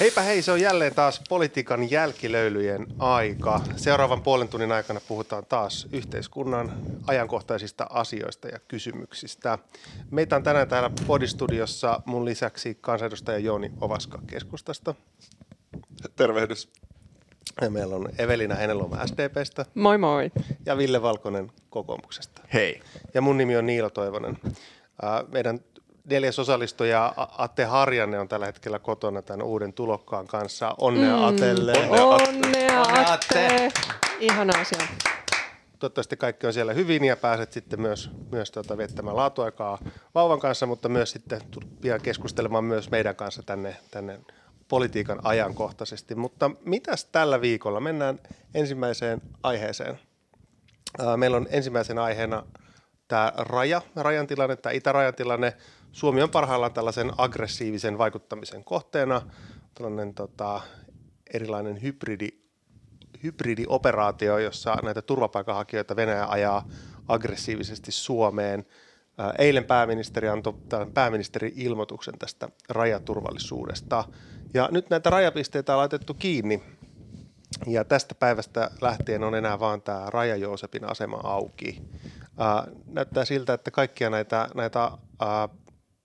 Heipä hei, se on jälleen taas politiikan jälkilöylyjen aika. Seuraavan puolen tunnin aikana puhutaan taas yhteiskunnan ajankohtaisista asioista ja kysymyksistä. Meitä on tänään täällä podistudiossa mun lisäksi kansanedustaja Jooni Ovaska keskustasta. Tervehdys. Ja meillä on Evelina Heinäluoma SDPstä. Moi moi. Ja Ville Valkonen kokoomuksesta. Hei. Ja mun nimi on Niilo Toivonen. Meidän neljäs osallistuja Atte Harjanne on tällä hetkellä kotona tämän uuden tulokkaan kanssa. Onnea mm. Atelle. Onnea, Onnea Atte. Atte. Ihana asia. Toivottavasti kaikki on siellä hyvin ja pääset sitten myös, myös tuota, viettämään laatuaikaa vauvan kanssa, mutta myös sitten pian keskustelemaan myös meidän kanssa tänne, tänne politiikan ajankohtaisesti. Mutta mitäs tällä viikolla? Mennään ensimmäiseen aiheeseen. Meillä on ensimmäisenä aiheena tämä raja, rajan tilanne, tämä itärajan tilanne. Suomi on parhaillaan tällaisen aggressiivisen vaikuttamisen kohteena, tällainen tota, erilainen hybridi, hybridioperaatio, jossa näitä turvapaikanhakijoita Venäjä ajaa aggressiivisesti Suomeen. Eilen pääministeri antoi pääministeri-ilmoituksen tästä rajaturvallisuudesta. Ja nyt näitä rajapisteitä on laitettu kiinni. Ja tästä päivästä lähtien on enää vain tämä Raja Joosepin asema auki. Ää, näyttää siltä, että kaikkia näitä, näitä ää,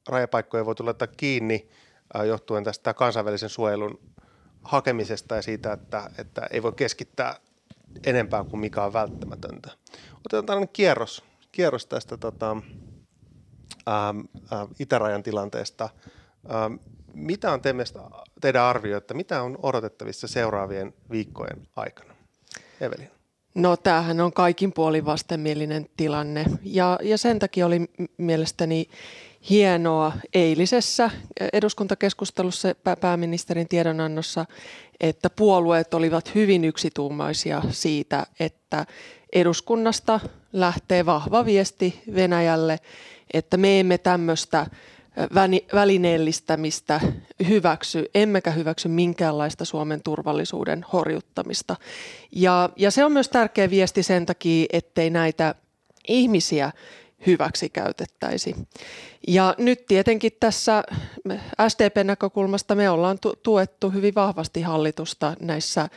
rajapaikkoja voi tulla kiinni ää, johtuen tästä kansainvälisen suojelun hakemisesta ja siitä, että, että ei voi keskittää enempää kuin mikä on välttämätöntä. Otetaan tällainen kierros, kierros tästä tota, ää, ää, itärajan tilanteesta. Ää, mitä on teidän arvio, että mitä on odotettavissa seuraavien viikkojen aikana? Evelin. No tämähän on kaikin puolin vastenmielinen tilanne. Ja, ja sen takia oli mielestäni hienoa eilisessä eduskuntakeskustelussa pääministerin tiedonannossa, että puolueet olivat hyvin yksituumaisia siitä, että eduskunnasta lähtee vahva viesti Venäjälle, että me emme tämmöistä välineellistämistä hyväksy, emmekä hyväksy minkäänlaista Suomen turvallisuuden horjuttamista. Ja, ja se on myös tärkeä viesti sen takia, ettei näitä ihmisiä hyväksi käytettäisi. Ja nyt tietenkin tässä SDP-näkökulmasta me ollaan tuettu hyvin vahvasti hallitusta näissä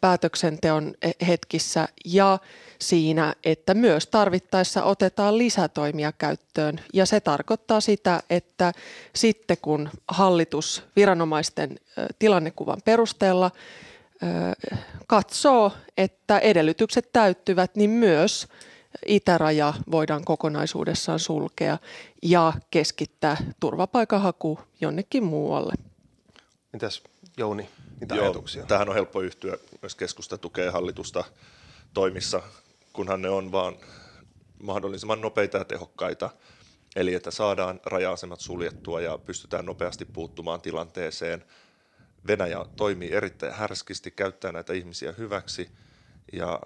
päätöksenteon hetkissä ja siinä, että myös tarvittaessa otetaan lisätoimia käyttöön. Ja se tarkoittaa sitä, että sitten kun hallitus viranomaisten tilannekuvan perusteella katsoo, että edellytykset täyttyvät, niin myös itäraja voidaan kokonaisuudessaan sulkea ja keskittää turvapaikanhaku jonnekin muualle. Mitäs Jouni, mitä Joo, ajatuksia? Tähän on helppo yhtyä. Myös keskusta tukee hallitusta toimissa, kunhan ne on vaan mahdollisimman nopeita ja tehokkaita. Eli että saadaan raja-asemat suljettua ja pystytään nopeasti puuttumaan tilanteeseen. Venäjä toimii erittäin härskisti, käyttää näitä ihmisiä hyväksi ja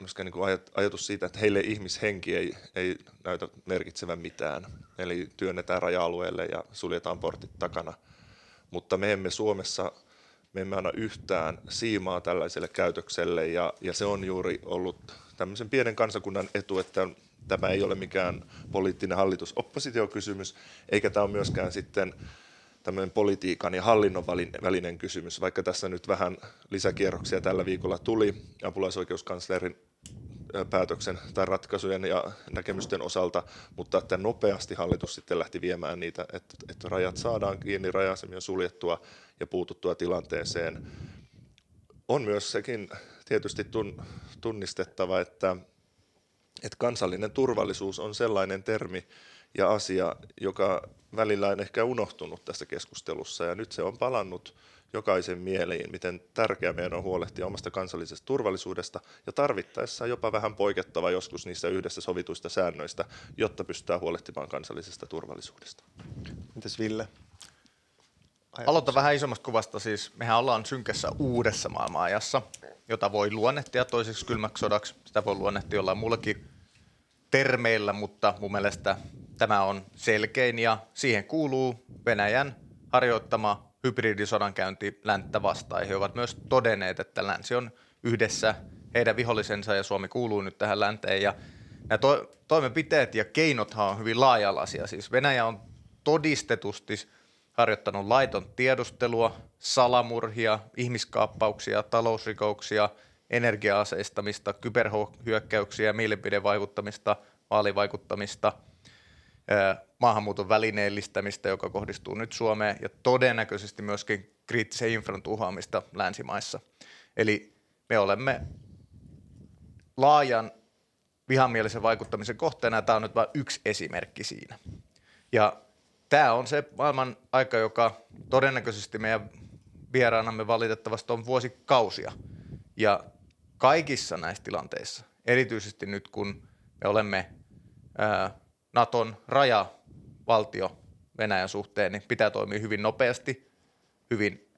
myöskään niin ajatus siitä, että heille ihmishenki ei, ei näytä merkitsevän mitään. Eli työnnetään raja-alueelle ja suljetaan portit takana. Mutta me emme Suomessa, me emme anna yhtään siimaa tällaiselle käytökselle ja, ja se on juuri ollut tämmöisen pienen kansakunnan etu, että tämä ei ole mikään poliittinen hallitus-oppositiokysymys, eikä tämä ole myöskään sitten tämmöinen politiikan ja hallinnon välinen kysymys, vaikka tässä nyt vähän lisäkierroksia tällä viikolla tuli apulaisoikeuskanslerin päätöksen tai ratkaisujen ja näkemysten osalta, mutta että nopeasti hallitus sitten lähti viemään niitä, että, että rajat saadaan kiinni, rajasemia suljettua ja puututtua tilanteeseen. On myös sekin tietysti tunnistettava, että, että kansallinen turvallisuus on sellainen termi ja asia, joka välillä on ehkä unohtunut tässä keskustelussa ja nyt se on palannut jokaisen mieliin, miten tärkeää meidän on huolehtia omasta kansallisesta turvallisuudesta ja tarvittaessa jopa vähän poikettava joskus niistä yhdessä sovituista säännöistä, jotta pystytään huolehtimaan kansallisesta turvallisuudesta. Mitäs Ville? Aloita vähän isommasta kuvasta. Siis mehän ollaan synkässä uudessa maailmanajassa, jota voi luonnehtia toiseksi kylmäksi sodaksi. Sitä voi luonnehtia jollain muullakin termeillä, mutta mun mielestä tämä on selkein ja siihen kuuluu Venäjän harjoittama hybridisodankäynti länttä vastaan. He ovat myös todenneet, että länsi on yhdessä heidän vihollisensa ja Suomi kuuluu nyt tähän länteen. Ja nämä to- toimenpiteet ja keinothan on hyvin laajalaisia. Siis Venäjä on todistetusti harjoittanut laiton tiedustelua, salamurhia, ihmiskaappauksia, talousrikouksia, energia-aseistamista, kyberhyökkäyksiä, mielipidevaikuttamista, vaalivaikuttamista, maahanmuuton välineellistämistä, joka kohdistuu nyt Suomeen, ja todennäköisesti myöskin kriittisen infran tuhoamista länsimaissa. Eli me olemme laajan vihamielisen vaikuttamisen kohteena, ja tämä on nyt vain yksi esimerkki siinä. Ja tämä on se maailman aika, joka todennäköisesti meidän vieraanamme valitettavasti on vuosikausia. Ja kaikissa näissä tilanteissa, erityisesti nyt kun me olemme ää, Naton rajavaltio Venäjän suhteen, niin pitää toimia hyvin nopeasti, hyvin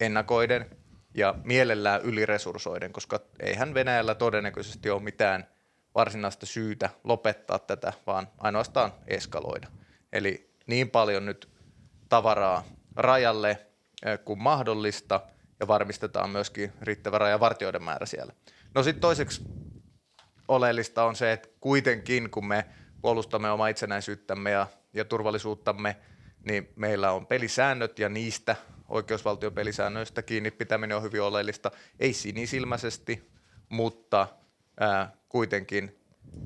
ennakoiden ja mielellään yliresursoiden, koska eihän Venäjällä todennäköisesti ole mitään varsinaista syytä lopettaa tätä, vaan ainoastaan eskaloida. Eli niin paljon nyt tavaraa rajalle eh, kuin mahdollista ja varmistetaan myöskin riittävä rajavartioiden määrä siellä. No sitten toiseksi oleellista on se, että kuitenkin kun me puolustamme omaa itsenäisyyttämme ja, ja turvallisuuttamme, niin meillä on pelisäännöt ja niistä oikeusvaltion pelisäännöistä kiinni pitäminen on hyvin oleellista. Ei sinisilmäisesti, mutta ää, kuitenkin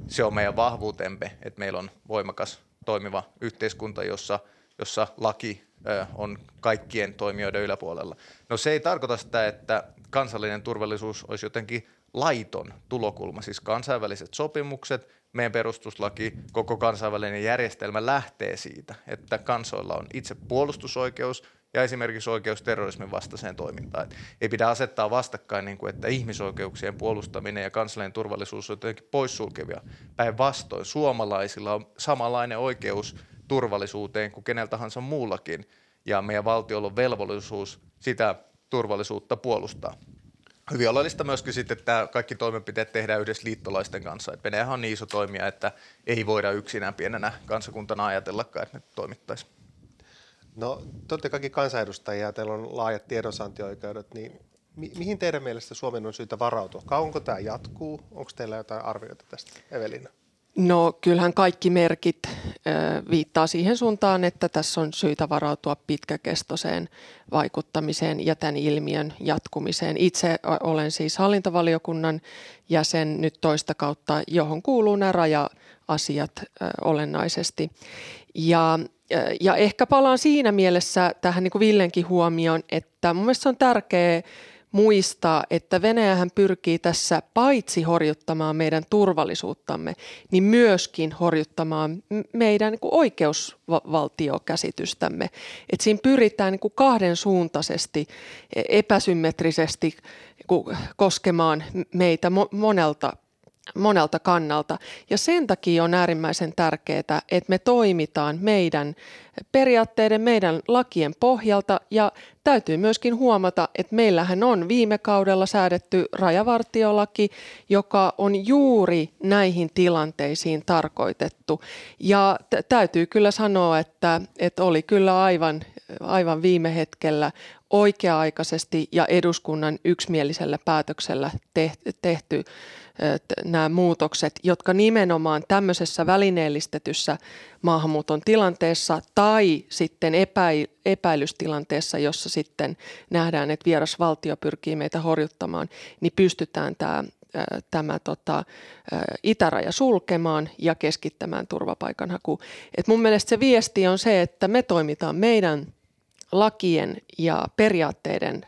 se on meidän vahvuutemme, että meillä on voimakas toimiva yhteiskunta, jossa, jossa laki on kaikkien toimijoiden yläpuolella. No se ei tarkoita sitä, että kansallinen turvallisuus olisi jotenkin laiton tulokulma, siis kansainväliset sopimukset, meidän perustuslaki, koko kansainvälinen järjestelmä lähtee siitä, että kansoilla on itse puolustusoikeus ja esimerkiksi oikeus terrorismin vastaiseen toimintaan. Et ei pidä asettaa vastakkain, niin kuin, että ihmisoikeuksien puolustaminen ja kansallinen turvallisuus on jotenkin poissulkevia. Päinvastoin suomalaisilla on samanlainen oikeus turvallisuuteen kuin kenellä tahansa muullakin, ja meidän valtiolla on velvollisuus sitä turvallisuutta puolustaa. Hyvin oleellista myöskin sitten, että kaikki toimenpiteet tehdään yhdessä liittolaisten kanssa. Et Venäjähän on niin iso toimija, että ei voida yksinään pienenä kansakuntana ajatellakaan, että ne toimittaisiin. No, te olette kaikki kansanedustajia, teillä on laajat tiedonsaantioikeudet, niin mi- mihin teidän mielestä Suomen on syytä varautua? Kauanko tämä jatkuu? Onko teillä jotain arvioita tästä, Evelina? No kyllähän kaikki merkit viittaa siihen suuntaan, että tässä on syytä varautua pitkäkestoiseen vaikuttamiseen ja tämän ilmiön jatkumiseen. Itse olen siis hallintovaliokunnan jäsen nyt toista kautta, johon kuuluu nämä raja-asiat olennaisesti. Ja, ja ehkä palaan siinä mielessä tähän niin kuin Villenkin huomioon, että mun mielestä se on tärkeää muistaa, että Venäjähän pyrkii tässä paitsi horjuttamaan meidän turvallisuuttamme, niin myöskin horjuttamaan meidän niin oikeusvaltiokäsitystämme. Et siinä pyritään niin kahden suuntaisesti, e, epäsymmetrisesti niin koskemaan meitä monelta monelta kannalta. Ja sen takia on äärimmäisen tärkeää, että me toimitaan meidän periaatteiden, meidän lakien pohjalta ja täytyy myöskin huomata, että meillähän on viime kaudella säädetty rajavartiolaki, joka on juuri näihin tilanteisiin tarkoitettu. Ja t- täytyy kyllä sanoa, että, että oli kyllä aivan, aivan viime hetkellä oikea-aikaisesti ja eduskunnan yksimielisellä päätöksellä tehty nämä muutokset, jotka nimenomaan tämmöisessä välineellistetyssä maahanmuuton tilanteessa tai sitten epäilystilanteessa, jossa sitten nähdään, että vieras valtio pyrkii meitä horjuttamaan, niin pystytään tämä tämä tota, itäraja sulkemaan ja keskittämään turvapaikanhaku. Et mun mielestä se viesti on se, että me toimitaan meidän lakien ja periaatteiden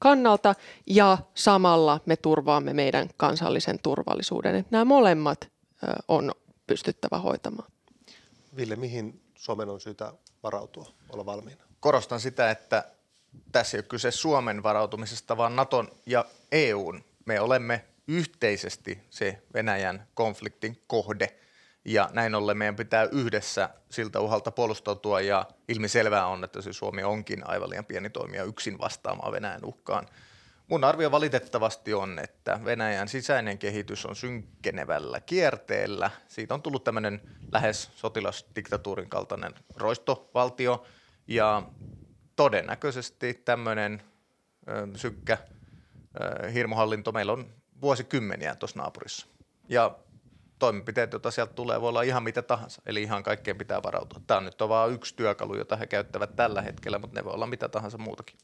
kannalta ja samalla me turvaamme meidän kansallisen turvallisuuden. Että nämä molemmat on pystyttävä hoitamaan. Ville, mihin Suomen on syytä varautua, olla valmiina? Korostan sitä, että tässä ei ole kyse Suomen varautumisesta, vaan Naton ja EUn. Me olemme yhteisesti se Venäjän konfliktin kohde – ja näin ollen meidän pitää yhdessä siltä uhalta puolustautua ja ilmiselvää on, että se Suomi onkin aivan liian pieni toimija yksin vastaamaan Venäjän uhkaan. Mun arvio valitettavasti on, että Venäjän sisäinen kehitys on synkkenevällä kierteellä. Siitä on tullut tämmöinen lähes sotilasdiktatuurin kaltainen roistovaltio ja todennäköisesti tämmöinen synkkä ö, hirmuhallinto meillä on vuosikymmeniä tuossa naapurissa. Ja toimenpiteet, joita sieltä tulee, voi olla ihan mitä tahansa. Eli ihan kaikkeen pitää varautua. Tämä on nyt on vain yksi työkalu, jota he käyttävät tällä hetkellä, mutta ne voi olla mitä tahansa muutakin.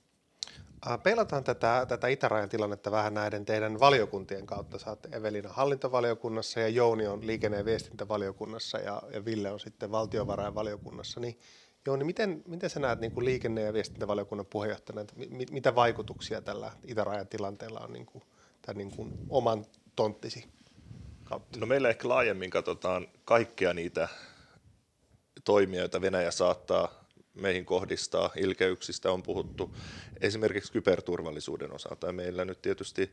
Peilataan tätä, tätä itärajan tilannetta vähän näiden teidän valiokuntien kautta. Saatte Evelina hallintovaliokunnassa ja Jouni on liikenne- ja viestintävaliokunnassa ja, ja Ville on sitten valtiovarainvaliokunnassa. Niin Jouni, miten, miten sä näet niin kuin liikenne- ja viestintävaliokunnan puheenjohtajana, että mit, mitä vaikutuksia tällä itärajan tilanteella on niin kuin, tämän niin kuin oman tonttisi? No meillä ehkä laajemmin katsotaan kaikkia niitä toimia, joita Venäjä saattaa meihin kohdistaa. Ilkeyksistä on puhuttu esimerkiksi kyberturvallisuuden osalta. Meillä nyt tietysti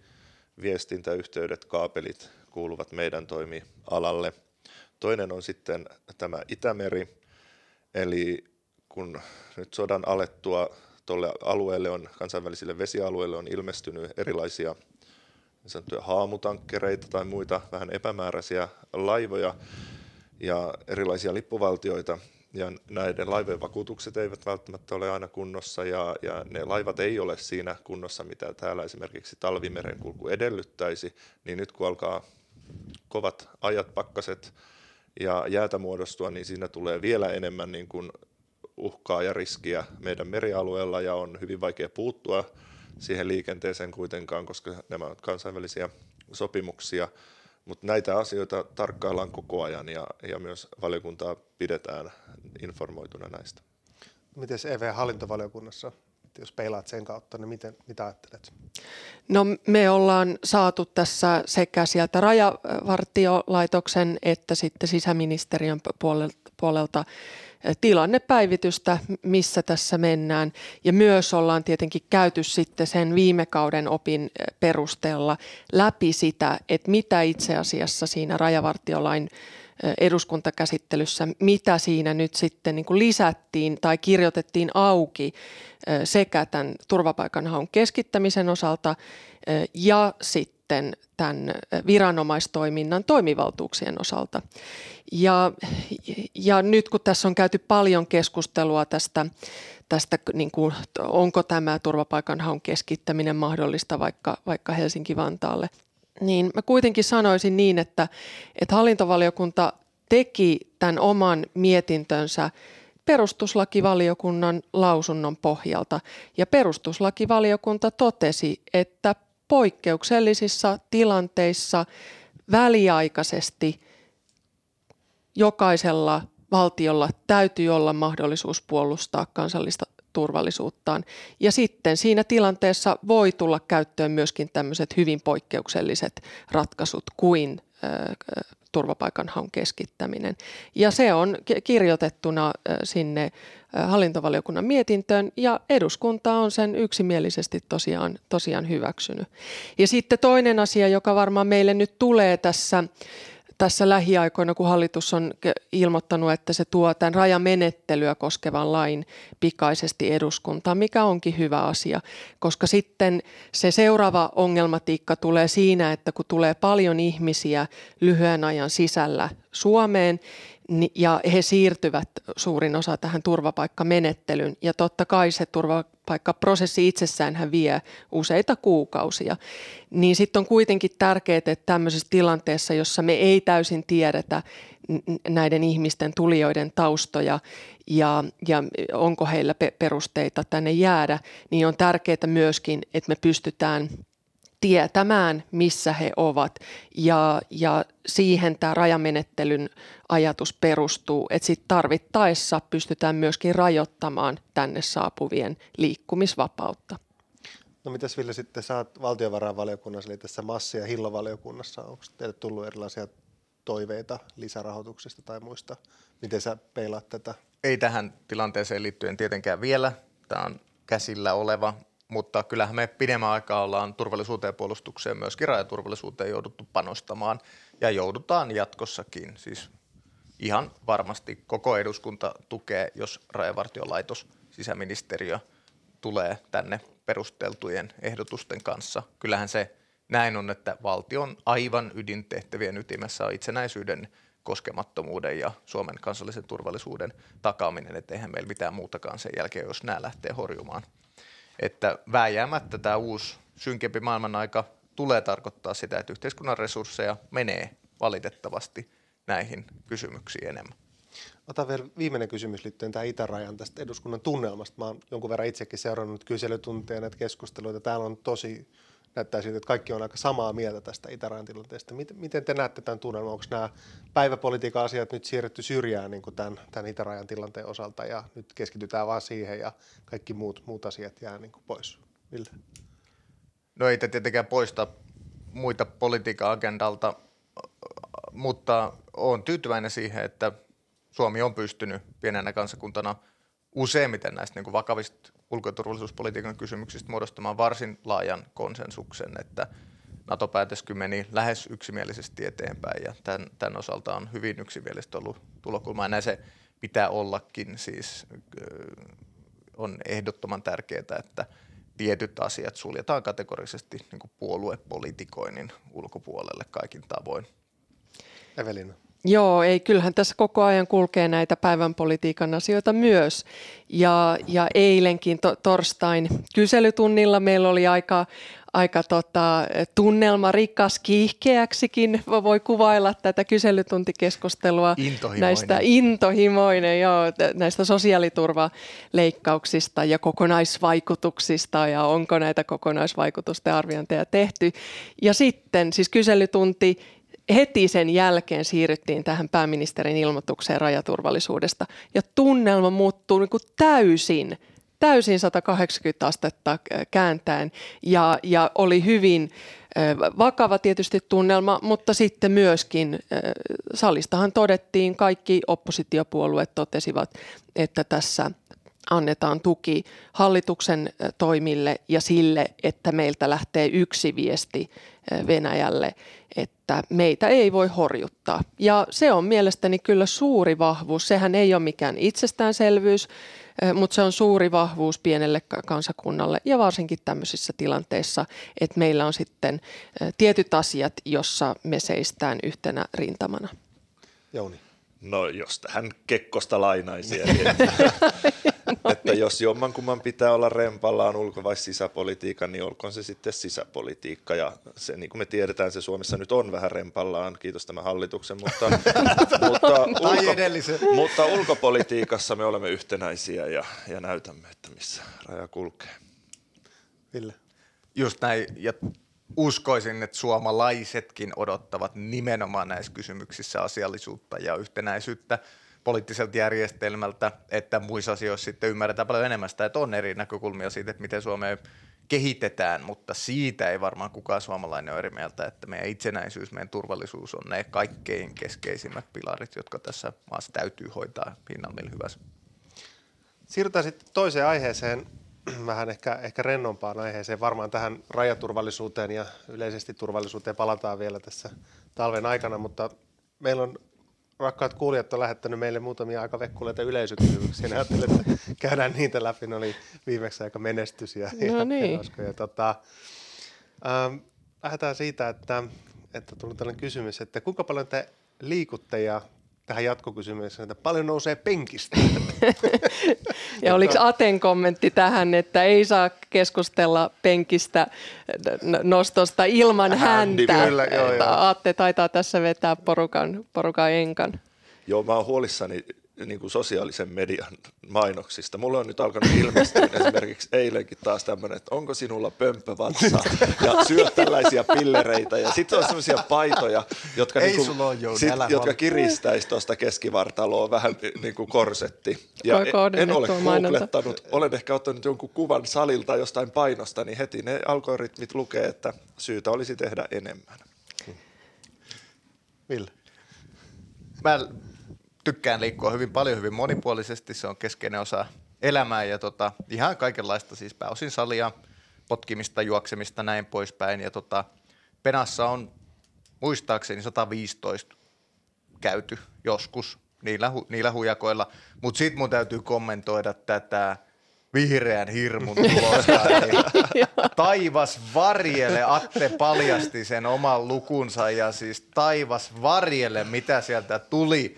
viestintäyhteydet, kaapelit kuuluvat meidän toimialalle. Toinen on sitten tämä Itämeri, eli kun nyt sodan alettua tuolle alueelle on, kansainvälisille vesialueille on ilmestynyt erilaisia niin haamutankkereita tai muita vähän epämääräisiä laivoja ja erilaisia lippuvaltioita, ja näiden laivojen vakuutukset eivät välttämättä ole aina kunnossa ja, ja ne laivat ei ole siinä kunnossa, mitä täällä esimerkiksi talvimerenkulku edellyttäisi, niin nyt kun alkaa kovat ajat, pakkaset ja jäätä muodostua, niin siinä tulee vielä enemmän niin kuin uhkaa ja riskiä meidän merialueella ja on hyvin vaikea puuttua siihen liikenteeseen kuitenkaan, koska nämä ovat kansainvälisiä sopimuksia. Mutta näitä asioita tarkkaillaan koko ajan ja, ja myös valiokuntaa pidetään informoituna näistä. Miten EV-hallintovaliokunnassa, jos peilaat sen kautta, niin miten, mitä ajattelet? No me ollaan saatu tässä sekä sieltä rajavartiolaitoksen että sitten sisäministeriön puolelta, puolelta tilannepäivitystä, missä tässä mennään. Ja myös ollaan tietenkin käyty sitten sen viime kauden opin perusteella läpi sitä, että mitä itse asiassa siinä rajavartiolain eduskuntakäsittelyssä, mitä siinä nyt sitten niin kuin lisättiin tai kirjoitettiin auki sekä tämän turvapaikanhaun keskittämisen osalta ja sitten tämän viranomaistoiminnan toimivaltuuksien osalta. Ja, ja nyt kun tässä on käyty paljon keskustelua tästä, tästä niin kuin, onko tämä turvapaikanhaun keskittäminen mahdollista vaikka, vaikka Helsinki-Vantaalle, niin mä kuitenkin sanoisin niin, että, että hallintovaliokunta teki tämän oman mietintönsä perustuslakivaliokunnan lausunnon pohjalta. Ja perustuslakivaliokunta totesi, että poikkeuksellisissa tilanteissa väliaikaisesti jokaisella valtiolla täytyy olla mahdollisuus puolustaa kansallista turvallisuuttaan. Ja sitten siinä tilanteessa voi tulla käyttöön myöskin tämmöiset hyvin poikkeukselliset ratkaisut kuin turvapaikanhaun keskittäminen. Ja se on kirjoitettuna sinne hallintovaliokunnan mietintöön ja eduskunta on sen yksimielisesti tosiaan, tosiaan hyväksynyt. Ja sitten toinen asia, joka varmaan meille nyt tulee tässä tässä lähiaikoina, kun hallitus on ilmoittanut, että se tuo tämän rajamenettelyä koskevan lain pikaisesti eduskuntaan, mikä onkin hyvä asia, koska sitten se seuraava ongelmatiikka tulee siinä, että kun tulee paljon ihmisiä lyhyen ajan sisällä Suomeen, ja he siirtyvät suurin osa tähän turvapaikkamenettelyyn. Ja totta kai se turvapaikkaprosessi itsessään hän vie useita kuukausia. Niin sitten on kuitenkin tärkeää, että tämmöisessä tilanteessa, jossa me ei täysin tiedetä näiden ihmisten tulijoiden taustoja ja, ja onko heillä perusteita tänne jäädä, niin on tärkeää myöskin, että me pystytään – tietämään, missä he ovat. Ja, ja siihen tämä rajamenettelyn ajatus perustuu, että sitten tarvittaessa pystytään myöskin rajoittamaan tänne saapuvien liikkumisvapautta. No mitäs Ville sitten, sä oot valtiovarainvaliokunnassa, eli tässä massi- ja hillovaliokunnassa, onko teille tullut erilaisia toiveita lisärahoituksesta tai muista? Miten sä peilaat tätä? Ei tähän tilanteeseen liittyen tietenkään vielä. Tämä on käsillä oleva mutta kyllähän me pidemmän aikaa ollaan turvallisuuteen ja puolustukseen, myöskin rajaturvallisuuteen jouduttu panostamaan ja joudutaan jatkossakin. Siis ihan varmasti koko eduskunta tukee, jos rajavartiolaitos, sisäministeriö tulee tänne perusteltujen ehdotusten kanssa. Kyllähän se näin on, että valtion aivan ydintehtävien ytimessä on itsenäisyyden koskemattomuuden ja Suomen kansallisen turvallisuuden takaaminen, että eihän meillä mitään muutakaan sen jälkeen, jos nämä lähtee horjumaan että vääjäämättä tämä uusi synkempi maailman aika tulee tarkoittaa sitä, että yhteiskunnan resursseja menee valitettavasti näihin kysymyksiin enemmän. Otan vielä viimeinen kysymys liittyen tähän itärajan tästä eduskunnan tunnelmasta. Mä oon jonkun verran itsekin seurannut kyselytunteja näitä keskusteluita. Täällä on tosi, näyttää siltä, että kaikki on aika samaa mieltä tästä itärajan tilanteesta. Miten, te näette tämän tunnelman? Onko nämä päiväpolitiikan asiat nyt siirretty syrjään niin kuin tämän, tämän itärajan tilanteen osalta ja nyt keskitytään vaan siihen ja kaikki muut, muut asiat jää niin kuin pois? Ville? No ei te tietenkään poista muita politiikan agendalta, mutta olen tyytyväinen siihen, että Suomi on pystynyt pienenä kansakuntana useimmiten näistä niin kuin vakavista ulko- ja turvallisuuspolitiikan kysymyksistä muodostamaan varsin laajan konsensuksen, että NATO-päätös meni lähes yksimielisesti eteenpäin ja tämän, tämän osalta on hyvin yksimielistä ollut tulokulma ja näin se pitää ollakin. Siis on ehdottoman tärkeää, että tietyt asiat suljetaan kategorisesti niin kuin puoluepolitikoinnin ulkopuolelle kaikin tavoin. Evelina. Joo, ei, kyllähän tässä koko ajan kulkee näitä päivän politiikan asioita myös. Ja, ja eilenkin to, torstain kyselytunnilla meillä oli aika, aika tota, tunnelma rikas kiihkeäksikin, voi kuvailla tätä kyselytuntikeskustelua. Intohimoinen. Näistä intohimoinen, joo, näistä sosiaaliturvaleikkauksista ja kokonaisvaikutuksista ja onko näitä kokonaisvaikutusten arviointeja tehty. Ja sitten siis kyselytunti heti sen jälkeen siirryttiin tähän pääministerin ilmoitukseen rajaturvallisuudesta. Ja tunnelma muuttuu niin kuin täysin, täysin 180 astetta kääntäen. Ja, ja oli hyvin vakava tietysti tunnelma, mutta sitten myöskin salistahan todettiin, kaikki oppositiopuolueet totesivat, että tässä annetaan tuki hallituksen toimille ja sille, että meiltä lähtee yksi viesti Venäjälle, että meitä ei voi horjuttaa. Ja se on mielestäni kyllä suuri vahvuus. Sehän ei ole mikään itsestäänselvyys, mutta se on suuri vahvuus pienelle kansakunnalle ja varsinkin tämmöisissä tilanteissa, että meillä on sitten tietyt asiat, jossa me seistään yhtenä rintamana. Jouni. No jos tähän Kekkosta lainaisi, eli että, että jos jommankumman pitää olla rempallaan ulko- vai sisäpolitiikka, niin olkoon se sitten sisäpolitiikka. Ja se, niin kuin me tiedetään, se Suomessa nyt on vähän rempallaan, kiitos tämän hallituksen, mutta, mutta, ulko, mutta ulkopolitiikassa me olemme yhtenäisiä ja, ja näytämme, että missä raja kulkee. Ville. Just näin, ja uskoisin, että suomalaisetkin odottavat nimenomaan näissä kysymyksissä asiallisuutta ja yhtenäisyyttä poliittiselta järjestelmältä, että muissa asioissa sitten ymmärretään paljon enemmän sitä, että on eri näkökulmia siitä, että miten Suomea kehitetään, mutta siitä ei varmaan kukaan suomalainen ole eri mieltä, että meidän itsenäisyys, meidän turvallisuus on ne kaikkein keskeisimmät pilarit, jotka tässä maassa täytyy hoitaa hinnan millä hyvässä. Siirrytään sitten toiseen aiheeseen, vähän ehkä, ehkä rennompaan aiheeseen. Varmaan tähän rajaturvallisuuteen ja yleisesti turvallisuuteen palataan vielä tässä talven aikana, mutta meillä on rakkaat kuulijat on lähettänyt meille muutamia aika vekkuleita yleisökysymyksiä. Ajattelin, että käydään niitä läpi. Ne oli viimeksi aika menestysiä. No ja, niin. Ja, ja, tota, ähm, lähdetään siitä, että, että tuli tällainen kysymys, että kuinka paljon te liikutte ja tähän jatkokysymykseen, että paljon nousee penkistä. ja oliko Aten kommentti tähän, että ei saa keskustella penkistä nostosta ilman häntä. Kyllä, joo, joo. Atte taitaa tässä vetää porukan, porukan enkan. Joo, mä oon huolissani niin kuin sosiaalisen median mainoksista. Mulle on nyt alkanut ilmestyä esimerkiksi eilenkin taas tämmöinen, että onko sinulla pömpövatsa ja syöt tällaisia pillereitä ja sitten on semmoisia paitoja, jotka, Ei niin kuin, sit, jotka kiristäisi tuosta keskivartaloa vähän niin kuin korsetti. Ja en ole googlettanut, olen ehkä ottanut jonkun kuvan salilta jostain painosta, niin heti ne algoritmit lukee, että syytä olisi tehdä enemmän. Ville? Mä tykkään liikkua hyvin paljon, hyvin monipuolisesti. Se on keskeinen osa elämää ja tota, ihan kaikenlaista, siis pääosin salia, potkimista, juoksemista, näin poispäin. Ja tota, Penassa on muistaakseni 115 käyty joskus niillä, hu, niillä hujakoilla, mutta sitten mun täytyy kommentoida tätä vihreän hirmun tulosta. Niin taivas varjele, Atte paljasti sen oman lukunsa ja siis taivas varjele, mitä sieltä tuli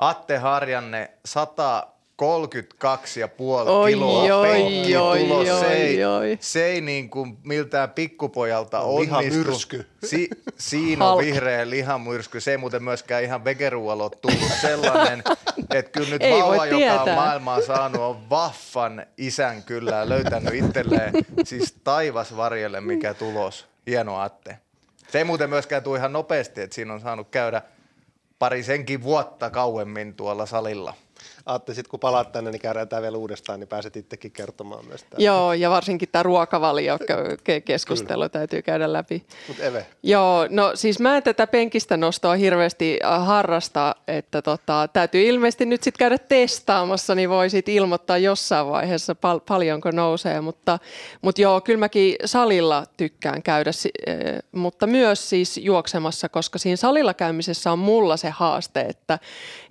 Atte Harjanne 136,5 32,5 Oi, kiloa oi, penkkiä oi, tulos. se ei, oi. se ei niin kuin miltään pikkupojalta On onnistu. Si, siinä on vihreä lihamyrsky. Se ei muuten myöskään ihan vegeruoalla ole tullut sellainen, että kyllä nyt Ei vauva, joka on tietää. maailmaa saanut, on vaffan isän kyllä löytänyt itselleen siis taivas varjelle, mikä tulos. Hieno atte. Se ei muuten myöskään tule ihan nopeasti, että siinä on saanut käydä pari senkin vuotta kauemmin tuolla salilla. Aatte, sitten kun palaat tänne, niin käydään tämä vielä uudestaan, niin pääset itsekin kertomaan myös tämä. Joo, ja varsinkin tämä ruokavalio ke- keskustelu täytyy käydä läpi. Mutta Eve, Joo, no siis mä en tätä penkistä nostoa hirveästi äh, harrasta, että tota, täytyy ilmeisesti nyt sitten käydä testaamassa, niin voisit ilmoittaa jossain vaiheessa pal- paljonko nousee, mutta, mutta joo, kyllä mäkin salilla tykkään käydä, äh, mutta myös siis juoksemassa, koska siinä salilla käymisessä on mulla se haaste, että,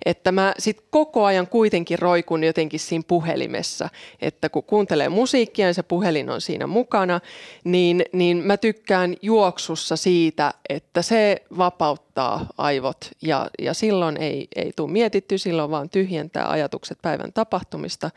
että mä sit koko ajan kuitenkin roikun jotenkin siinä puhelimessa, että kun kuuntelee musiikkia ja se puhelin on siinä mukana, niin, niin mä tykkään juoksussa siitä, että se vapauttaa aivot. Ja, ja silloin ei, ei tule mietitty, silloin vaan tyhjentää ajatukset päivän tapahtumista,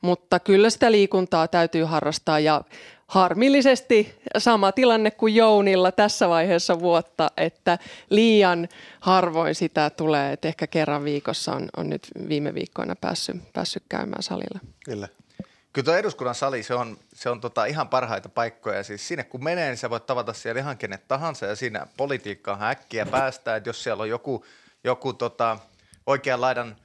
mutta kyllä sitä liikuntaa täytyy harrastaa ja harmillisesti sama tilanne kuin Jounilla tässä vaiheessa vuotta, että liian harvoin sitä tulee, että ehkä kerran viikossa on, on nyt viime viikkoina päässyt, päässyt käymään salilla. Ville. Kyllä tuo eduskunnan sali, se on, se on tota ihan parhaita paikkoja. Siis sinne kun menee, niin sä voit tavata siellä ihan kenet tahansa ja siinä politiikkaan äkkiä päästään. Että jos siellä on joku, joku tota, oikean laidan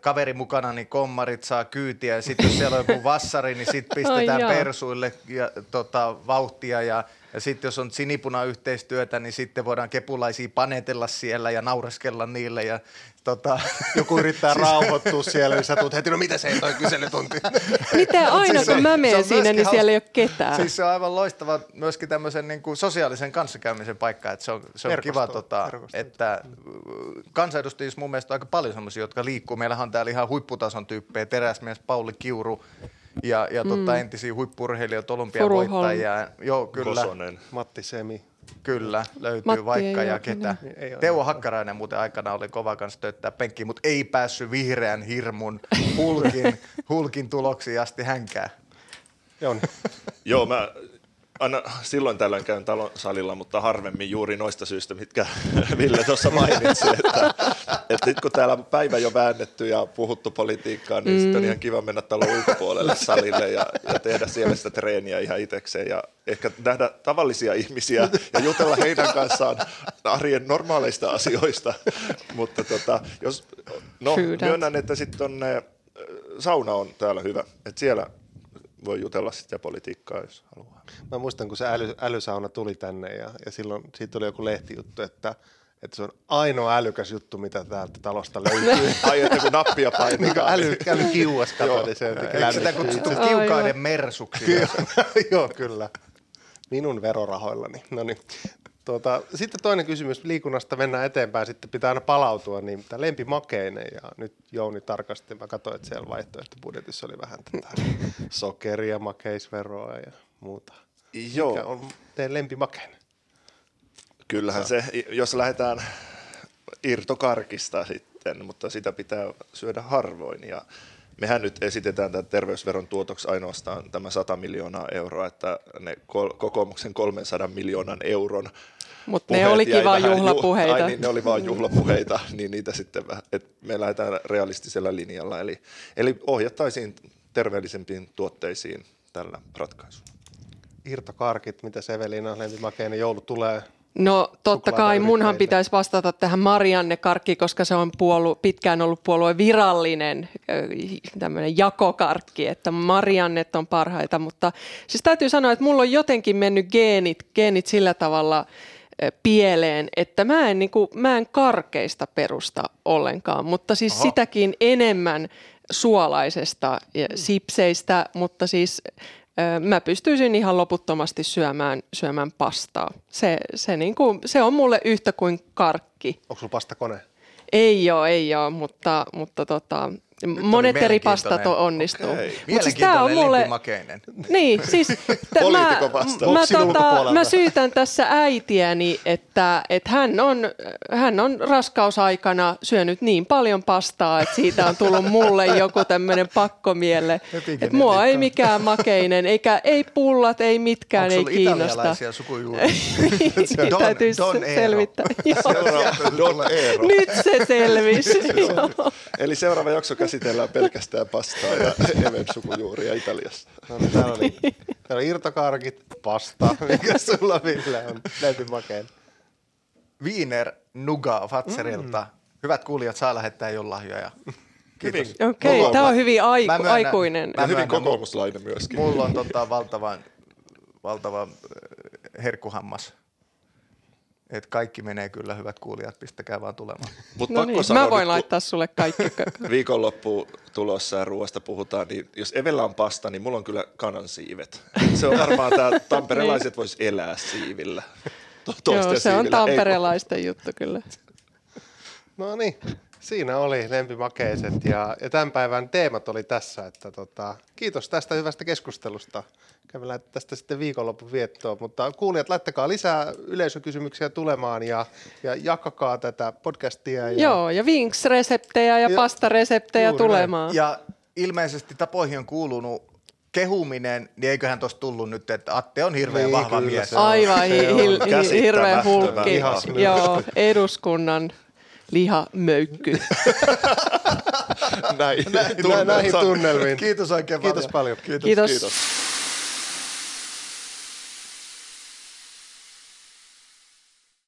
kaveri mukana, niin kommarit saa kyytiä. Ja sitten jos siellä on joku vassari, niin sitten pistetään Ai persuille ja, tota, vauhtia. Ja, ja sitten jos on sinipuna-yhteistyötä, niin sitten voidaan kepulaisia panetella siellä ja naureskella niille. Ja, tota, Joku yrittää rauhoittua siellä, niin sä tulet heti, no mitä se ei toi kyselytunti? Miten aina Siis se- kun mä menen siinä, niin siellä ei ole ketään. Siis se on aivan loistava myöskin tämmöisen niin kuin sosiaalisen kanssakäymisen paikka, että se on, se on Verkosto- kiva, tota, että äh, kansanedustajissa mun mielestä on aika paljon semmoisia, jotka liikkuu. Meillähän on täällä ihan huipputason tyyppejä, teräsmies Pauli Kiuru ja, ja tota, entisiä huippurheilijoita, olympiavoittajia. Joo, kyllä, Kosonen. Matti Semi. kyllä, löytyy Matti vaikka ja ole ketä. Niin, ei. Teuvo Hakkarainen muuten aikana oli kova kanssa tööttää penkkiin, mutta ei päässyt vihreän hirmun hulkin, hulkin tuloksiin asti hänkään. Jouni. Joo, mä aina silloin tällöin käyn talon salilla, mutta harvemmin juuri noista syistä, mitkä Ville tuossa mainitsi. Että, että nyt kun täällä on päivä jo väännetty ja puhuttu politiikkaa, niin mm. sitten on ihan kiva mennä talon ulkopuolelle salille ja, ja tehdä siellä sitä treeniä ihan itsekseen ja ehkä nähdä tavallisia ihmisiä ja jutella heidän kanssaan arjen normaaleista asioista. Mutta tota, jos, no, myönnän, että sitten tonne, sauna on täällä hyvä, että siellä voi jutella sitä politiikkaa, jos haluaa. Mä muistan, kun se äly, älysauna tuli tänne ja, ja silloin siitä oli joku lehtijuttu, että, että se on ainoa älykäs juttu, mitä täältä talosta löytyy. Ai, että kun nappia niin kuin painetaan. äly, älykiuas kato, niin se Eikö sitä kutsuttu kiukaiden mersuksi? Joo, kyllä. Minun verorahoillani. No niin. Tuota, sitten toinen kysymys liikunnasta mennään eteenpäin, sitten pitää aina palautua, niin tämä lempimakeinen ja nyt Jouni tarkasti, mä katsoin, että siellä vaihtoehtobudjetissa oli vähän tätä sokeria, makeisveroa ja muuta. Joo. Mikä on teidän lempimakeinen? Kyllähän se, jos lähdetään irtokarkista sitten, mutta sitä pitää syödä harvoin. Ja mehän nyt esitetään tämän terveysveron tuotoksi ainoastaan tämä 100 miljoonaa euroa, että ne kokoomuksen 300 miljoonan euron Mutta ne olikin jäi vain vähän ju- juhlapuheita. Ai niin, ne oli vain juhlapuheita, niin niitä sitten vähän, että me lähdetään realistisella linjalla. Eli, eli ohjattaisiin terveellisempiin tuotteisiin tällä ratkaisulla. Irtokarkit, mitä Sevelina lempimakeinen joulu tulee. No totta kai munhan pitäisi vastata tähän Marianne Karkki, koska se on puolu, pitkään ollut puolueen virallinen tämmöinen jakokarkki, että Mariannet on parhaita, mutta siis täytyy sanoa, että mulla on jotenkin mennyt geenit, geenit sillä tavalla pieleen, että mä en, niin kuin, mä en karkeista perusta ollenkaan, mutta siis Oho. sitäkin enemmän suolaisesta ja sipseistä, mutta siis mä pystyisin ihan loputtomasti syömään, syömään pastaa. Se, se, niin kuin, se on mulle yhtä kuin karkki. Onko sulla pastakone? Ei ole, ei ole, mutta, mutta tota, Monet eri pastat mielenkiintoinen. onnistuu. Okei. Mut siis tää on mulle, niin, siis t- mä, mä, tota, mä syytän tässä äitiäni, että, että hän, on, hän on raskausaikana syönyt niin paljon pastaa, että siitä on tullut mulle joku tämmöinen pakkomielle. Että mua ei mikään makeinen, eikä ei pullat, ei mitkään, Onko ei kiinnosta. italialaisia sukujuuria? Niin, Don- täytyy Don selvittää. Seuraava Don Eero. Nyt se selvisi. Eli seuraava jakso käsitellään pelkästään pastaa ja Even-sukujuuria Italiassa. No niin, täällä oli, täällä oli irtokarkit, pasta, mikä sulla Ville on lempimakeen. Wiener Nuga Fatserilta. Hyvät kuulijat, saa lähettää jollahjoja. Kiitos. Okei, on- tämä on hyvin aiku, Mä myönnän- aikuinen. Mä hyvin kokoomuslainen myöskin. Mulla on tota, valtavan, valtava herkkuhammas. Et kaikki menee kyllä, hyvät kuulijat, pistäkää vaan tulemaan. Mut No pakko niin, sanoa mä voin nyt, laittaa sulle kaikki. Viikonloppu tulossa ja ruoasta puhutaan, niin jos Evellä on pasta, niin mulla on kyllä kanansiivet. Se on varmaan tämä tamperelaiset vois elää siivillä. To- Joo, se on siivillä. Ei- tamperelaisten juttu kyllä. No niin, siinä oli lempimakeiset ja, ja tämän päivän teemat oli tässä, että tota, kiitos tästä hyvästä keskustelusta. Käydään tästä sitten viikonlopun viettoon, mutta kuulijat, laittakaa lisää yleisökysymyksiä tulemaan ja, ja jakakaa tätä podcastia. Ja, Joo, ja vinks-reseptejä ja Ja- pastareseptejä juuri näin. tulemaan. Ja ilmeisesti tapoihin on kuulunut kehuminen, niin eiköhän tuossa tullut nyt, että Atte on hirveän Niin, vahva mies. se on. Aivan hi- Se on hi- hi- käsittämättömän hirveä hulkki. Joo, eduskunnan lihamöykky. Näin, Nä, näihin tunnelmiin. Kiitos oikein Kiitos paljon. paljon. Kiitos. Kiitos.